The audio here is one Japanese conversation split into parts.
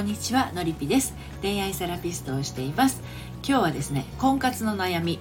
こんにちはのりぴです。恋愛セラピストをしています。今日はですね婚活の悩み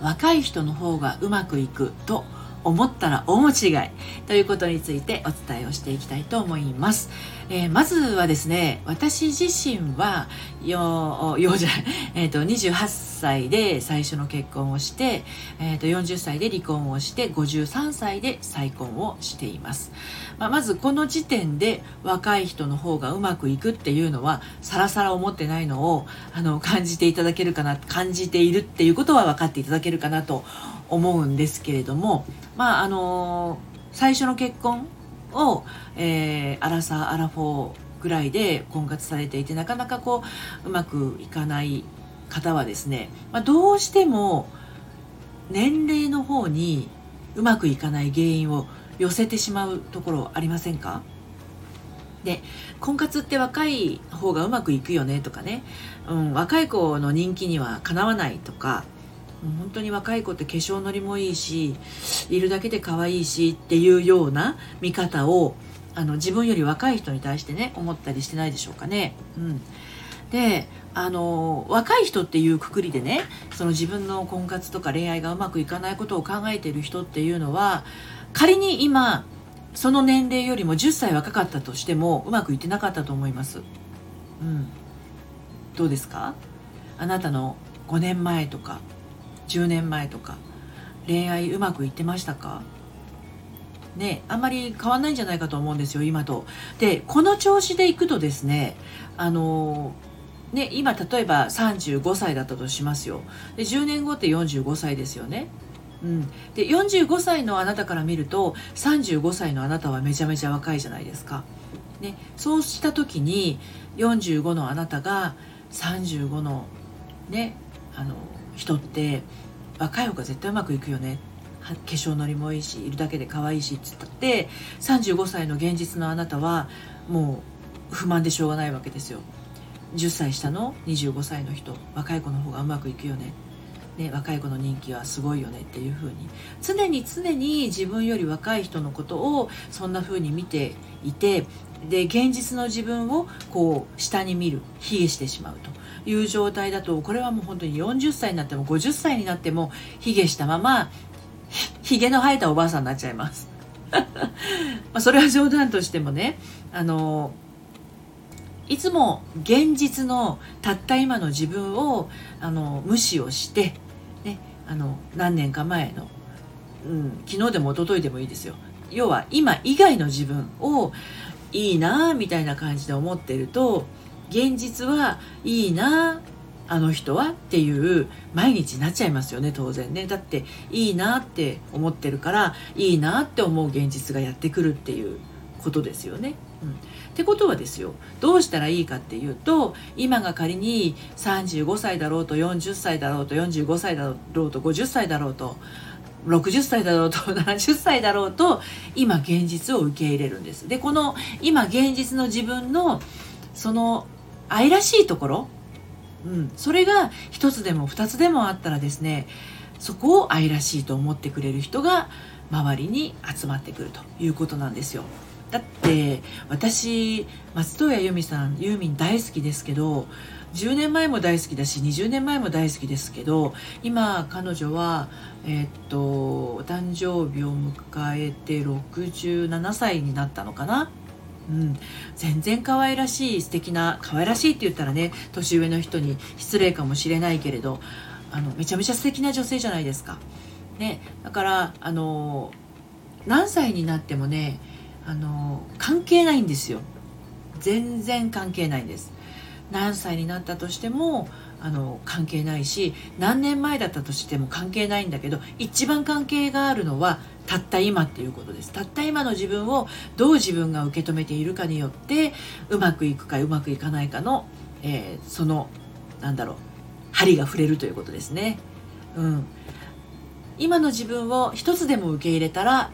若い人の方がうまくいくと思ったら大間違いということについてお伝えをしていきたいと思います。えー、まずはですね、私自身は、よう、ようじゃ、えっ、ー、と、28歳で最初の結婚をして、えっ、ー、と、40歳で離婚をして、53歳で再婚をしています。まあ、まずこの時点で若い人の方がうまくいくっていうのは、さらさら思ってないのを、あの、感じていただけるかな、感じているっていうことは分かっていただけるかなと思うんですけれども、まああの最初の結婚を、えー、アラサーアラフォーぐらいで婚活されていてなかなかこううまくいかない方はですね、まあ、どうしても年齢の方にうまくいかない原因を寄せてしまうところありませんか？で婚活って若い方がうまくいくよねとかね、うん、若い子の人気にはかなわないとかもう本当に若い子って化粧のりもいいしいるだけで可愛いしっていうような見方をあの自分より若い人に対してね思ったりしてないでしょうかね。うん、であの若い人っていうくくりでねその自分の婚活とか恋愛がうまくいかないことを考えている人っていうのは仮に今その年齢よりも10歳若かったとしてもうまくいってなかったと思います。うん、どうですか？あなたの5年前とか10年前とか恋愛うまくいってましたか？ねあんまり変わんないんじゃないかと思うんですよ今と。でこの調子でいくとですねあのね今例えば35歳だったとしますよで10年後って45歳ですよね。うん、で45歳のあなたから見ると35歳のあなたはめちゃめちゃ若いじゃないですか。ね、そうした時に45のあなたが35のねあの人って若い方が絶対うまくいくよね。化粧のりもいいしいるだけで可愛いしっつったって35歳の現実のあなたはもう不満でしょうがないわけですよ。10歳下の25歳の人若い子の方がうまくいくよね。ね、若い子の人気はすごいよねっていう風に。常に常に自分より若い人のことをそんな風に見ていてで現実の自分をこう下に見る卑下してしまうという状態だとこれはもう本当に40歳になっても50歳になっても卑下したままひげの生えたおばあさんになっちゃいます。まあそれは冗談としてもねあのいつも現実のたった今の自分をあの無視をして、ね、あの何年か前の、うん、昨日でも一昨日でもいいですよ。要は今以外の自分をいいなみたいな感じで思ってると現実はいいなあの人はっていう毎日になっちゃいますよね当然ねだっていいなって思ってるからいいなって思う現実がやってくるっていうことですよね。うん、ってことはですよどうしたらいいかっていうと今が仮に35歳だろうと40歳だろうと45歳だろうと50歳だろうと60歳だろうと70歳だろうと今現実を受け入れるんです。でこの今現実の自分のその愛らしいところ、うん、それが1つでも2つでもあったらですねそこを愛らしいと思ってくれる人が周りに集まってくるということなんですよ。だって私松任谷由実さんユーミン大好きですけど10年前も大好きだし20年前も大好きですけど今彼女はえー、っとお誕生日を迎えて67歳になったのかな？うん、全然可愛らしい素敵な可愛らしいって言ったらね年上の人に失礼かもしれないけれどあのめちゃめちゃ素敵な女性じゃないですか。ね、だからあの何歳になってもねあの関係ないんですよ。全然関係ないんです。何歳になったとしてもあの関係ないし何年前だったとしても関係ないんだけど一番関係があるのはたった今っていうことです。たった今の自分をどう自分が受け止めているかによってうまくいくかうまくいかないかの、えー、そのなんだろう針が触れるということですね。うん、今の自分を一つでも受け入れたら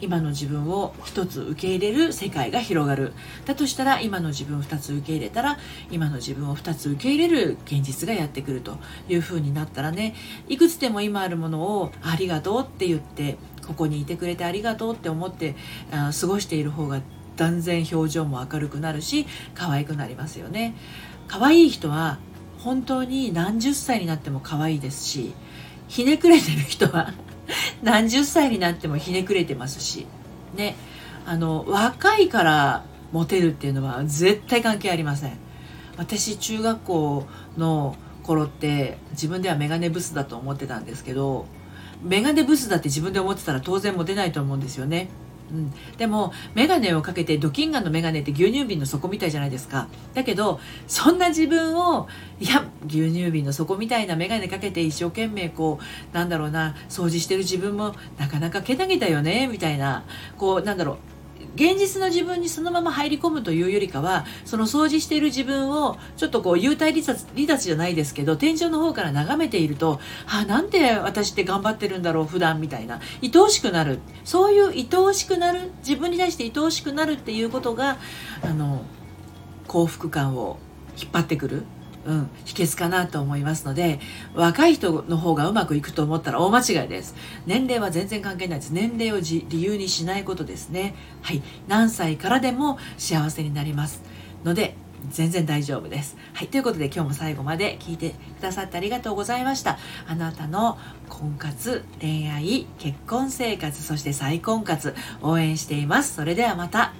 今の自分を一つ受け入れる世界が広がる。だとしたら今の自分を二つ受け入れたら今の自分を二つ受け入れる現実がやってくるという風になったらねいくつでも今あるものをありがとうって言ってここにいてくれてありがとうって思ってあ過ごしている方が断然表情も明るくなるし可愛くなりますよね。可愛い人は本当に何十歳になっても可愛いですしひねくれてる人は何十歳になってもひねくれてますしね。あの若いからモテるっていうのは絶対関係ありません。私中学校の頃って自分ではメガネブスだと思ってたんですけどメガネブスだって自分で思ってたら当然モテないと思うんですよね。うん、でも眼鏡をかけてドキンガンの眼鏡って牛乳瓶の底みたいじゃないですか。だけどそんな自分をいや牛乳瓶の底みたいな眼鏡かけて一生懸命こうなんだろうな掃除してる自分もなかなかけなげだよねみたいなこうなんだろう現実の自分にそのまま入り込むというよりかはその掃除している自分をちょっとこう幽体離脱離脱じゃないですけど天井の方から眺めているとあなんで私って頑張ってるんだろう普段みたいな愛おしくなる。そういう愛おしくなる自分に対して愛おしくなるっていうことがあの幸福感を引っ張ってくる。うん、秘訣かなと思いますので若い人の方がうまくいくと思ったら大間違いです年齢は全然関係ないです年齢を理由にしないことですねはい何歳からでも幸せになりますので全然大丈夫です。はい。ということで今日も最後まで聞いてくださってありがとうございました。あなたの婚活、恋愛、結婚生活、そして再婚活応援しています。それではまた。